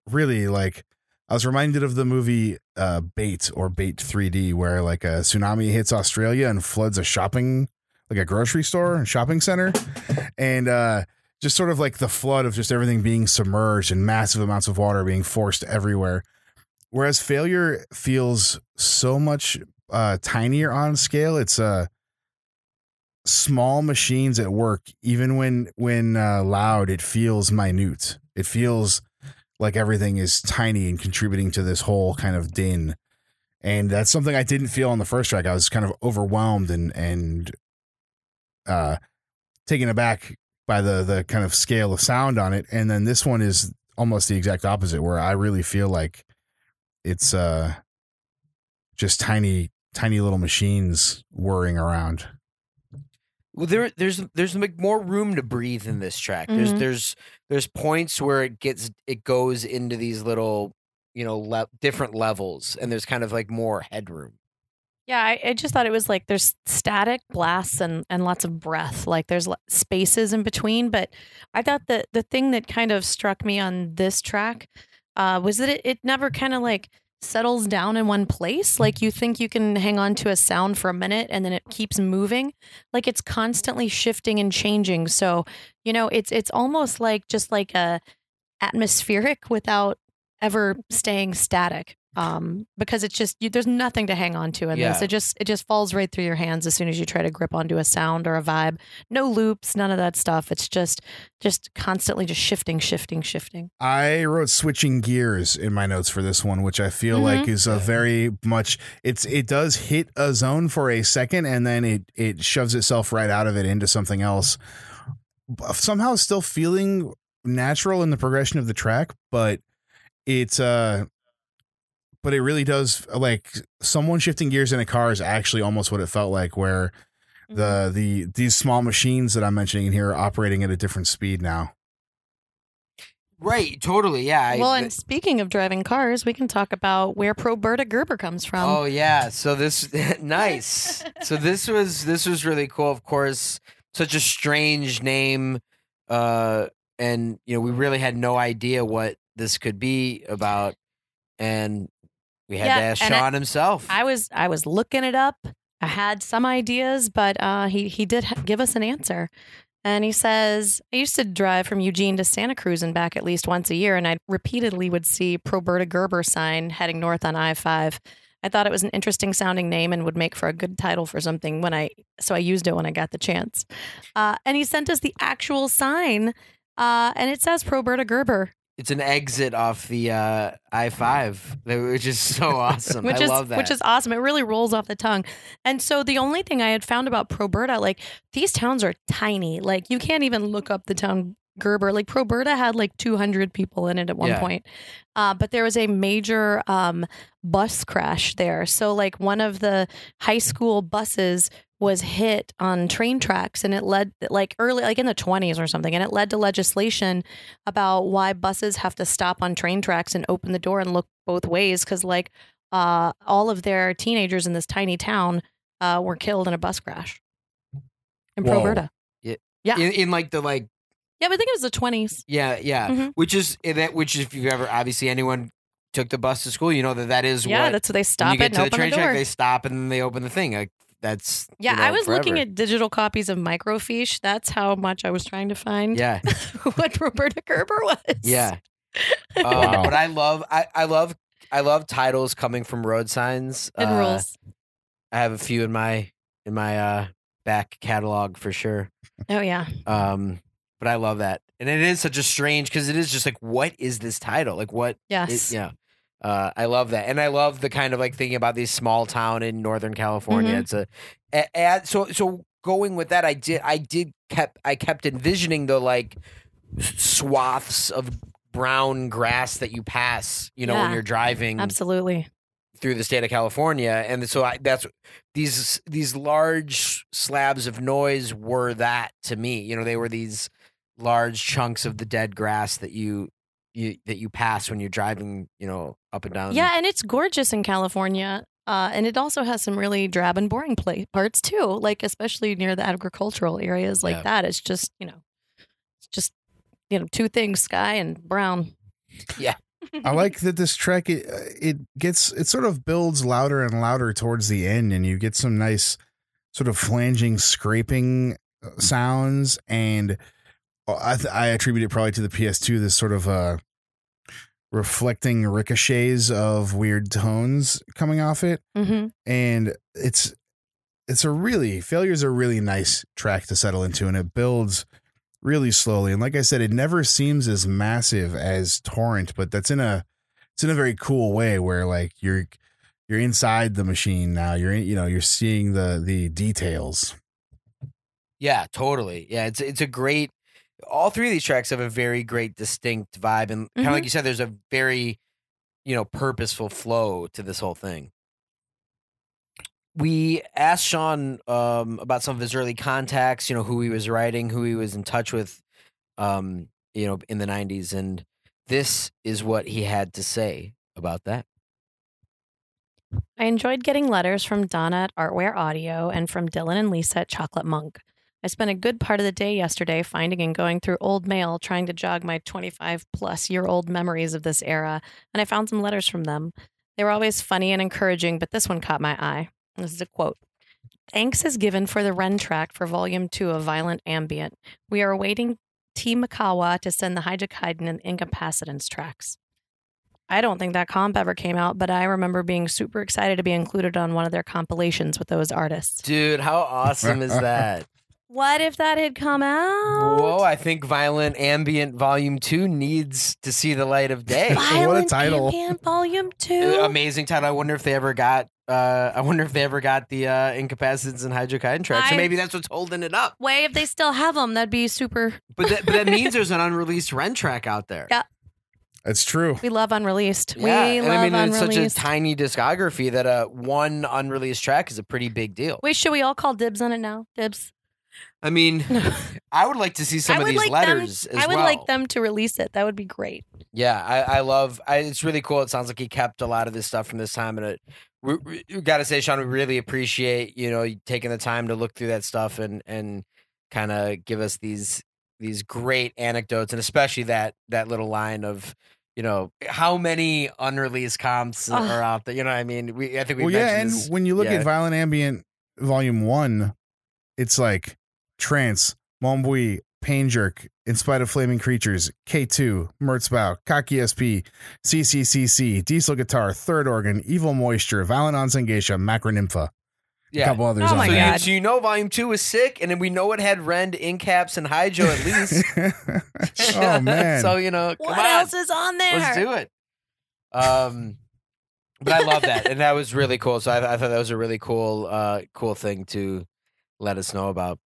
really like I was reminded of the movie uh, Bait or Bait 3D, where like a tsunami hits Australia and floods a shopping, like a grocery store and shopping center, and uh, just sort of like the flood of just everything being submerged and massive amounts of water being forced everywhere. Whereas failure feels so much uh, tinier on scale. It's uh, small machines at work. Even when when uh, loud, it feels minute. It feels like everything is tiny and contributing to this whole kind of din. And that's something I didn't feel on the first track. I was kind of overwhelmed and and uh, taken aback by the the kind of scale of sound on it. And then this one is almost the exact opposite, where I really feel like it's uh just tiny tiny little machines whirring around. well, there, there's, there's like more room to breathe in this track. There's, Mhm. there's, there's points where it gets, it goes into these little, you know, le- different levels, and there's kind of like more headroom. Yeah, I, I just thought it was like there's static blasts and, and lots of breath. Like there's spaces in between. But I thought that the thing that kind of struck me on this track uh, was that it, it never kind of like settles down in one place. Like you think you can hang on to a sound for a minute and then it keeps moving. Like it's constantly shifting and changing. So, you know, it's it's almost like just like a atmospheric without ever staying static. Um, because it's just you, there's nothing to hang on to in this. It just it just falls right through your hands as soon as you try to grip onto a sound or a vibe. No loops, none of that stuff. It's just just constantly just shifting, shifting, shifting. I wrote switching gears in my notes for this one, which I feel Mhm. like is a very much it's it does hit a zone for a second and then it it shoves itself right out of it into something else. Somehow still feeling natural in the progression of the track, but it's uh but it really does like someone shifting gears in a car is actually almost what it felt like where the the these small machines that I'm mentioning in here are operating at a different speed now. Right, totally. Yeah. I- well, and speaking of driving cars, we can talk about where Proberta Gerber comes from. Oh yeah, so this nice. So this was this was really cool. Of course, such a strange name, uh, and you know we really had no idea what this could be about, and we had Yeah, to ask and I- Sean himself. I was I was looking it up. I had some ideas, but uh, he he did give us an answer, and he says I used to drive from Eugene to Santa Cruz and back at least once a year, and I repeatedly would see Proberta Gerber sign heading north on I five. I thought it was an interesting sounding name and would make for a good title for something when I so I used it when I got the chance. Uh, and he sent us the actual sign, uh, and it says Proberta Gerber, it's an exit off the uh, I five, which is so awesome. which I is love that. which is awesome. It really rolls off the tongue. And so the only thing I had found about Proberta, like these towns are tiny. Like you can't even look up the town Gerber. Like Proberta had like 200 people in it at one Yeah. point. Uh, but there was a major um, bus crash there. So like one of the high school buses was hit on train tracks and it led like early like in the 20s or something and it led to legislation about why buses have to stop on train tracks and open the door and look both ways because like uh, all of their teenagers in this tiny town uh, were killed in a bus crash in Whoa. Proberta. yeah. in, in like the like Yeah, but I think it was the 20s. yeah yeah, Mhm. which is that which if you've ever obviously anyone took the bus to school, you know that that is Yeah, what that's what they when stop you get and to the train the door. track, they stop and then they open the thing. Like that's yeah, you know, I was looking at digital copies of microfiche. That's how much I was trying to find yeah what Proberta Gerber was. yeah. Wow. But I love I I love I love titles coming from road signs. and Uh, rules. I have a few in my in my uh back catalog for sure. Oh yeah. Um, but I love that, and it is such a strange because it is just like, what is this title? Like, what? Yes. It, yeah. Uh, I love that, and I love the kind of like thinking about these small town in Northern California. Mhm. It's a, a, a- so so going with that, I did I did kept I kept envisioning the like swaths of brown grass that you pass, you know, when you're driving Absolutely. through the state of California, and so I, that's these these large slabs of noise were that to me. You know, they were these large chunks of the dead grass that you you that you pass when you're driving. You know, up and down. Yeah, and it's gorgeous in California. Uh, and it also has some really drab and boring play parts too, like especially near the agricultural areas like Yeah. that. It's just you know, it's just you know two things: sky and brown. Yeah. I like that this track it, it gets it sort of builds louder and louder towards the end, and you get some nice sort of flanging scraping uh, sounds, and uh, I th- I attribute it probably to the PS2. This sort of uh reflecting ricochets of weird tones coming off it, Mm-hmm. and it's it's a really failure's a really nice track to settle into, and it builds really slowly. And like I said, it never seems as massive as Torrent, but that's in a it's in a very cool way where like you're you're inside the machine now. You're in, you know you're seeing the the details. yeah, totally. Yeah, it's it's a great. All three of these tracks have a very great distinct vibe, and kind of like you said, there's a very you know purposeful flow to this whole thing. we asked Sean um, about some of his early contacts, you know, who he was writing, who he was in touch with, um, you know, in the 90s. And this is what he had to say about that. I enjoyed getting letters from Donna at Artware Audio and from Dylan and Lisa at Chocolate Monk. I spent a good part of the day yesterday finding and going through old mail trying to jog my 25 plus year old memories of this era, and I found some letters from them. They were always funny and encouraging, but this one caught my eye. This is a quote. Thanks is given for the Rend track for Volume 2 of Violent Ambient. We are awaiting T. Mikawa to send the Hijokaidan and Incapacitants tracks. I don't think that comp ever came out, but I remember being super excited to be included on one of their compilations with those artists. Dude, how awesome is that? What if that had come out? Whoa, I think Violent Ambient Volume 2 needs to see the light of day. Violent what a title. Ambient Volume Two. Amazing title. I wonder if they ever got uh I wonder if they ever got the uh incapacitants and Hijokaidan tracks. Or I- maybe that's what's holding it up. Way if they still have them, that'd be super. But that, but that means there's an unreleased Rend track out there. Yeah. That's true. We love unreleased. Yeah, we and love I mean it's such a tiny discography that uh one unreleased track is a pretty big deal. Wait, should we all call dibs on it now? Dibs. I mean, I would like to see some I of these like letters them. as I would well. like them to release it. That would be great. Yeah, I, I love. I, it's really cool. It sounds like he kept a lot of this stuff from this time, and it. We, we, we got to say, Sean, we really appreciate you know taking the time to look through that stuff and and kind of give us these these great anecdotes, and especially that that little line of you know how many unreleased comps Ugh. are out there. You know, what I mean, we I think we Well, yeah, and this. when you look yeah. at Violent Ambient Volume One, it's like Trance, Mombui, Pain Jerk, In Spite of Flaming Creatures, K2, Merzbow, Kaki SP, CCCC, Diesel Guitar, Third Organ, Evil Moisture, Violent Onsen Geisha, Macronympha. yeah. A couple others Oh my so, there. you, God. so you know, Volume Two was sick, and then we know it had Rend, Incaps, and Hydro at least. oh man. so you know, come What on. else is on there? Let's do it. Um, but I love that, and that was really cool. So I, I thought that was a really cool, uh, cool thing to let us know about.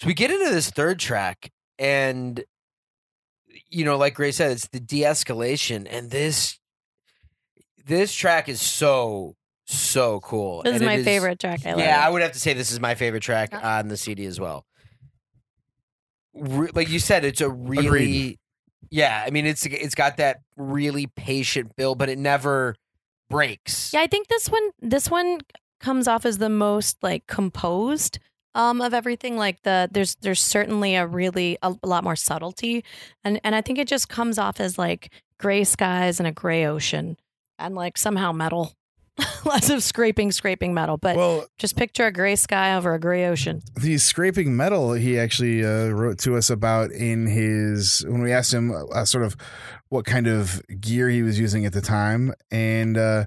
So we get into this third track, and you know, like Gray said, it's the de-escalation, and this this track is so so cool. This is my it favorite track. I love yeah, it. I would have to say this is my favorite track Yeah. on the CD as well. Re- like you said, it's a really Agreed. yeah. I mean, it's it's got that really patient build, but it never breaks. Yeah, I think this one this one comes off as the most like composed um of everything like the there's there's certainly a really a, a lot more subtlety. And and I think it just comes off as like gray skies and a gray ocean and like somehow metal. Lots of scraping scraping metal but well, just picture a gray sky over a gray ocean. The scraping metal he actually uh, wrote to us about in his when we asked him uh, sort of what kind of gear he was using at the time and uh,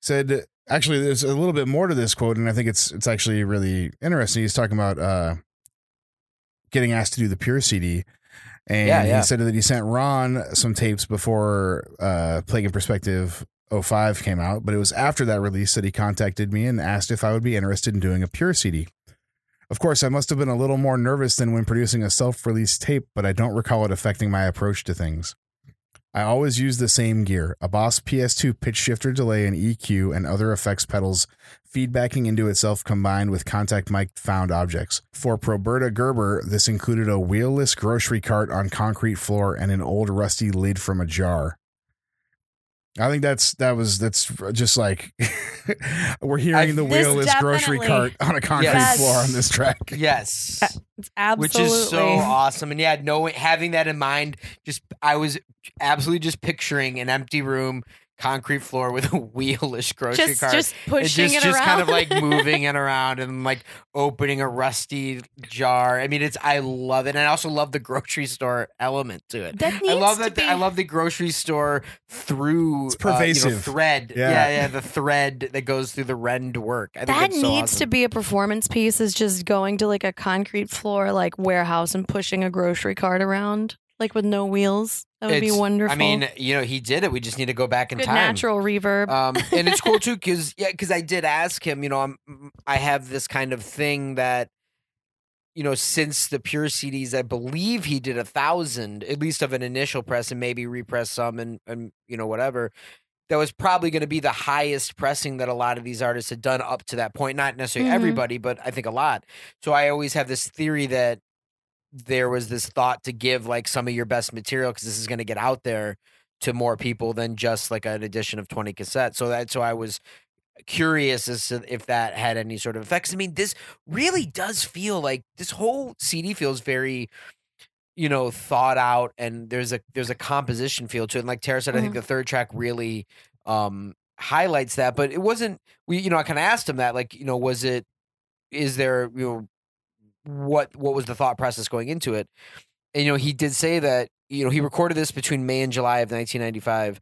said actually there's a little bit more to this quote and i think it's it's actually really interesting he's talking about uh, getting asked to do the pure cd and Yeah, yeah. he said that he sent ron some tapes before uh, plague in perspective 05 came out but it was after that release that he contacted me and asked if i would be interested in doing a pure cd of course, I must have been a little more nervous than when producing a self release tape, but I don't recall it affecting my approach to things. I always use the same gear a Boss PS2 pitch shifter delay and EQ and other effects pedals feedbacking into itself combined with contact mic found objects. For Proberta Gerber, this included a wheelless grocery cart on concrete floor and an old rusty lid from a jar. I think that's that was that's just like we're hearing I- the This wheelless grocery cart on a concrete Yes. floor on this track. Yes. Uh, it's absolutely Which is so awesome, and yeah, knowing having that in mind, just I was absolutely just picturing an empty room, concrete floor with a wheelless grocery just cart, just and pushing just it just around kind of like moving it around and like opening a rusty jar. I mean, it's I love it, and I also love the grocery store element to it. that needs I love to that. be I love the grocery store through It's uh, you know, pervasive. thread. Yeah. Yeah. yeah, the thread that goes through the rend work. I think that that's so needs to be a performance piece is just going to like a concrete floor like warehouse and pushing a grocery cart around like with no wheels that would be It's- wonderful I mean, you know, he did it. We just need to go back in good time. natural reverb um, and it's cool too because yeah, because I did ask him. You know, I'm I have this kind of thing that you know since the pure CDs, I believe he did a thousand at least of an initial press and maybe repress some and and you know whatever. That was probably going to be the highest pressing that a lot of these artists had done up to that point. Not necessarily Mhm. everybody, but I think a lot. So I always have this theory that there was this thought to give like some of your best material because this is going to get out there to more people than just like an edition of 20 cassettes. So that's so I was curious as to if that had any sort of effects. I mean, this really does feel like this whole CD feels very you know thought out and there's a there's a composition feel to it. And like Tara said, I think the third track really um highlights that, but it wasn't we you know I kind of asked him that like, you know, was it is there you know what what was the thought process going into it? And you know, he did say that you know, he recorded this between May and July of 1995,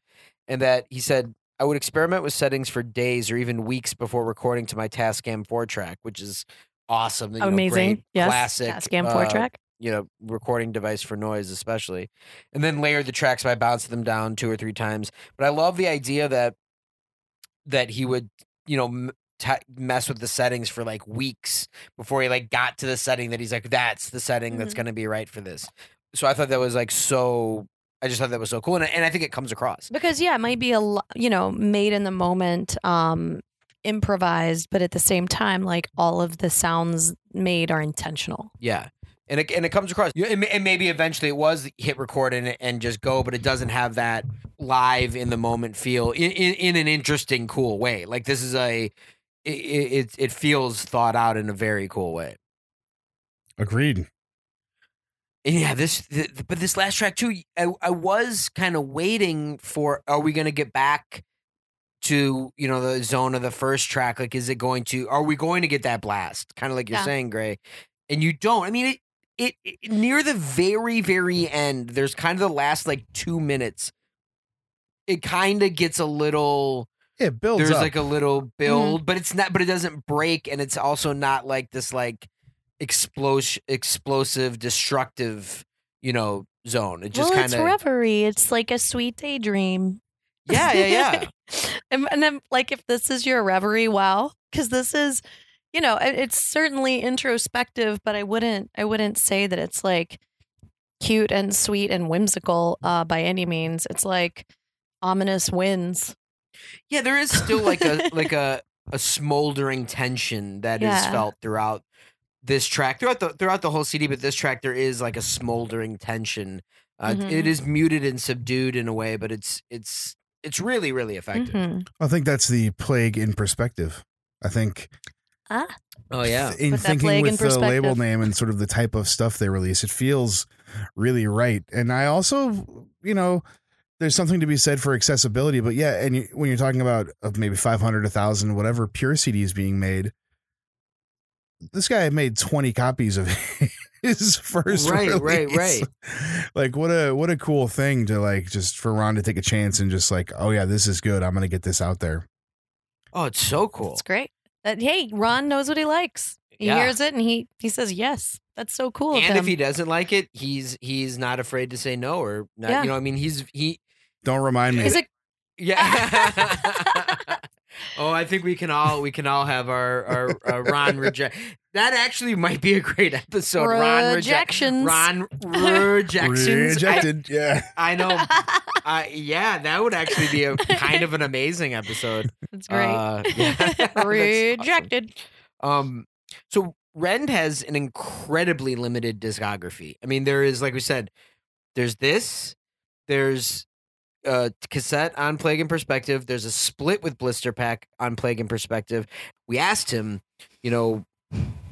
and that he said, I would experiment with settings for days or even weeks before recording to my Tascam 4 track, which is awesome. you know, Amazing. great, yes. Classic. Tascam uh, four track. you know, recording device for noise, especially, and then layered the tracks by bouncing them down two or three times. But I love the idea that that he would, you know, m- mess with the settings for like weeks before he like got to the setting that he's like, that's the setting that's Mhm. going to be right for this. So I thought that was like so. I just thought that was so cool, and I, and I think it comes across. Because yeah, it might be a you know made in the moment, um, improvised, but at the same time, like all of the sounds made are intentional. Yeah. And it, and it comes across, and and maybe eventually it was hit record and, and just go, but it doesn't have that live in the moment feel in, in, in an interesting, cool way. Like this is a, it, it, it feels thought out in a very cool way. Agreed. And yeah, this, th- but this last track too, I, I was kind of waiting for, are we going to get back to, you know, the zone of the first track? Like, is it going to, are we going to get that blast? Kind of like you're Yeah. saying, Gray. And you don't. I mean, it, it, it, near the very, very end, there's kind of the last like two minutes. It kind of gets a little, It builds there's up. like a little build, but it's not, but it doesn't break. And it's also not like this, like, explosion, explosive, destructive, you know, zone. It just well, kind of, reverie. It's like a sweet daydream. yeah, yeah, yeah. and, and then, like, if this is your reverie, wow, because this is, you know, it's certainly introspective, but I wouldn't, I wouldn't say that it's like cute and sweet and whimsical uh, by any means. It's like ominous winds. Yeah, there is still like a like a a smoldering tension that is Yeah. felt throughout this track, throughout the throughout the whole CD. But this track, there is like a smoldering tension. Uh, Mhm. It is muted and subdued in a way, but it's it's it's really really effective. Mhm. I think that's the plague in perspective. I think Oh yeah, in Put that thinking plague in with the label perspective. name and sort of the type of stuff they release, it feels really right. And I also, you know, there's something to be said for accessibility. But yeah, and you, when you're talking about of maybe 500, 1,000, whatever pure CDs being made, this guy made 20 copies of his first Right, right, release. right. Like what a what a cool thing to like just for Ron to take a chance and just like, oh yeah, this is good. I'm gonna get this out there. oh it's so cool. It's great. That hey, Ron knows what he likes. He Yeah. hears it and he he says yes. That's so cool. of And if he doesn't like it, he's he's not afraid to say no or not, Yeah. you know. I mean, he's he Don't remind me. is it Yeah. oh, I think we can all we can all have our our, our Ron reject. That actually might be a great episode. Ron rejections? Ron rejections. I, Rejected. yeah. I know. Uh, yeah, that would actually be a kind of an amazing episode. That's great. Uh, yeah. That's awesome. Rejected. Um, so Rend has an incredibly limited discography. I mean, there is, like we said, there's this, there's a cassette on Plague in Perspective, there's a split with Blister Pack on Plague in Perspective. We asked him, you know,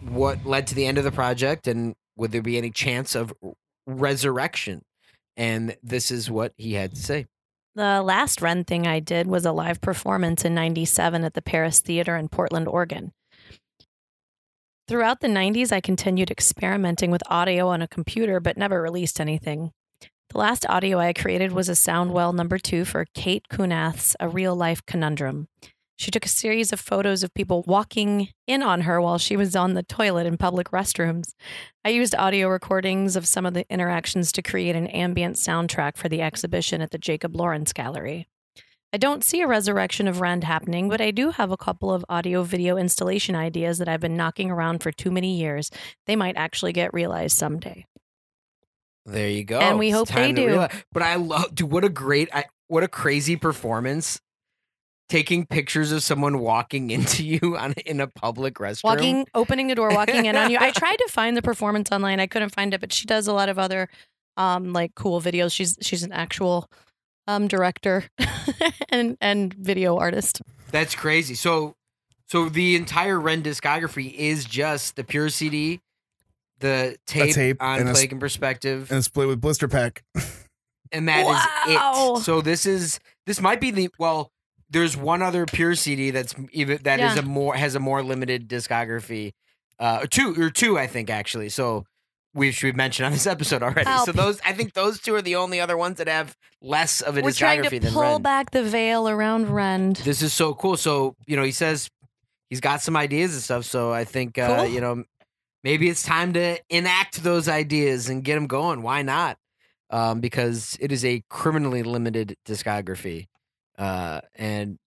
what led to the end of the project and would there be any chance of resurrection? And this is what he had to say. The last Rend thing I did was a live performance in 97 at the Paris Theater in Portland, Oregon. Throughout the 90s, I continued experimenting with audio on a computer, but never released anything. The last audio I created was a Soundwell number two for Kate Kunath's A Real Life Conundrum. She took a series of photos of people walking in on her while she was on the toilet in public restrooms. I used audio recordings of some of the interactions to create an ambient soundtrack for the exhibition at the Jacob Lawrence Gallery. I don't see a resurrection of Rend happening, but I do have a couple of audio video installation ideas that I've been knocking around for too many years. They might actually get realized someday. There you go. And we It's hope they do. realize- But I love, dude. What a great, I, what a crazy performance! Taking pictures of someone walking into you on in a public restroom. Walking, opening the door, walking in on you. I tried to find the performance online. I couldn't find it, but she does a lot of other um like cool videos. She's she's an actual um director and and video artist. That's crazy. So, so the entire Rend discography is just the pure CD, the tape, tape on and a s- Plague in Perspective, And a split with blister pack. and that is Wow. it. So this is this might be the well. There's one other pure CD that's even that is Yeah. a more has a more limited discography, uh, or two or two I think actually. So which we've mentioned on this episode already. Help. So those, I think those two are the only other ones that have less of a We're trying discography to than pull Rend. back the veil around Rend. This is so cool. So you know, he says he's got some ideas and stuff. So I think uh, Cool. you know maybe it's time to enact those ideas and get them going. Why not? Um, because it is a criminally limited discography, uh, and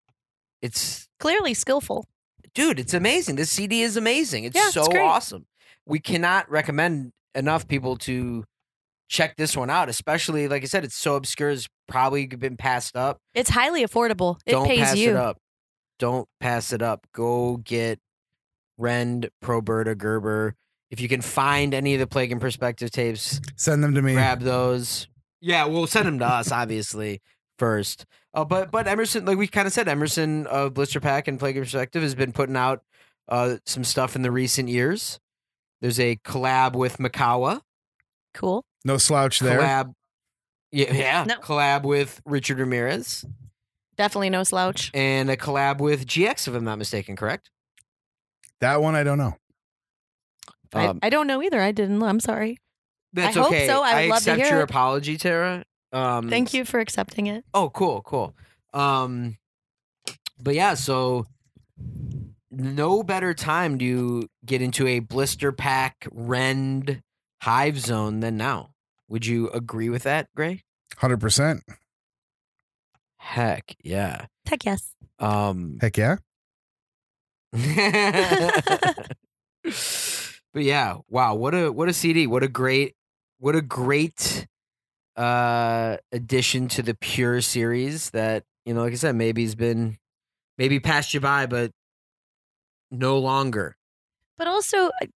it's Clearly skillful. dude, it's amazing. This CD is amazing. It's Yeah, so great. awesome. We cannot recommend enough people to check this one out. Especially like I said, it's so obscure. It's probably been passed up. It's highly affordable. It Don't pays pass you. it up. Don't pass it up. Go get Rend, Proberta, Gerber. If you can find any of the Plague in Perspective tapes, Send them to me. grab those. Yeah, we'll send them to us, obviously, first. Uh, but but Emerson, like we kind of said, Emerson of Blister Pack and Plague and Perspective has been putting out uh, some stuff in the recent years. There's a collab with Mikawa. Cool. No slouch there. Collab. Yeah, yeah. No. Collab with Richard Ramirez Definitely no slouch. and a collab with GX, if I'm not mistaken, correct? That one I don't know. Um, I, I don't know either. I didn't. I'm sorry. That's I hope okay. so. I would love to accept hear your it. apology, Tara. Um, Thank you for accepting it. Oh, cool, cool. Um, but yeah, so no better time to get into a blister pack rend hive zone than now. Would you agree with that, Gray? 100%. Heck yeah. Heck yes. Um, Heck yeah. but yeah, wow, what a what a CD. What a great what a great uh addition to the Pure series that, you know, like I said, maybe has been maybe passed you by, but no longer. But also, uh,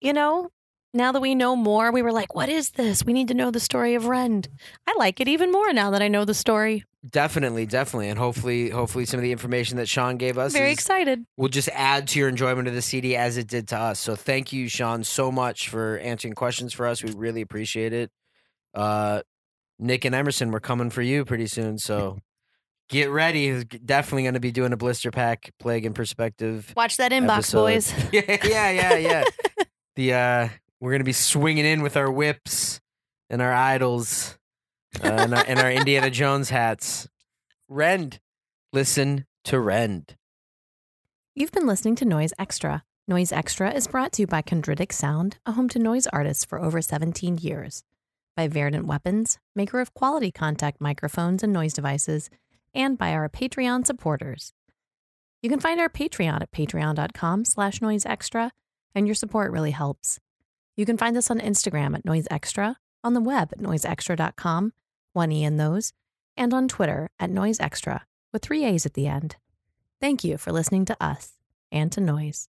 you know, now that we know more, we were like, what is this? We need to know the story of Rend. I like it even more now that I know the story. Definitely, definitely. And hopefully hopefully some of the information that Sean gave us Very is- excited. will just add to your enjoyment of the CD as it did to us. So thank you, Sean, so much for answering questions for us. We really appreciate it. Uh, Nick and Emerson, we're coming for you pretty soon. So get ready. Definitely going to be doing a blister pack plague in perspective. Watch that inbox, Episode. boys. Yeah, yeah, yeah, yeah. the uh, we're going to be swinging in with our whips and our idols uh, and, our, and our Indiana Jones hats. Rend, listen to Rend. You've been listening to Noise Extra. Noise Extra is brought to you by Chondritic Sound, a home to noise artists for over 17 years, by Verdant Weapons, maker of quality contact microphones and noise devices, and by our Patreon supporters. You can find our Patreon at patreon.com slash noiseextra, and your support really helps. You can find us on Instagram at Noise Extra, on the web at noiseextra.com, one E in those, and on Twitter at Noise Extra, with three A's at the end. Thank you for listening to us and to Noise.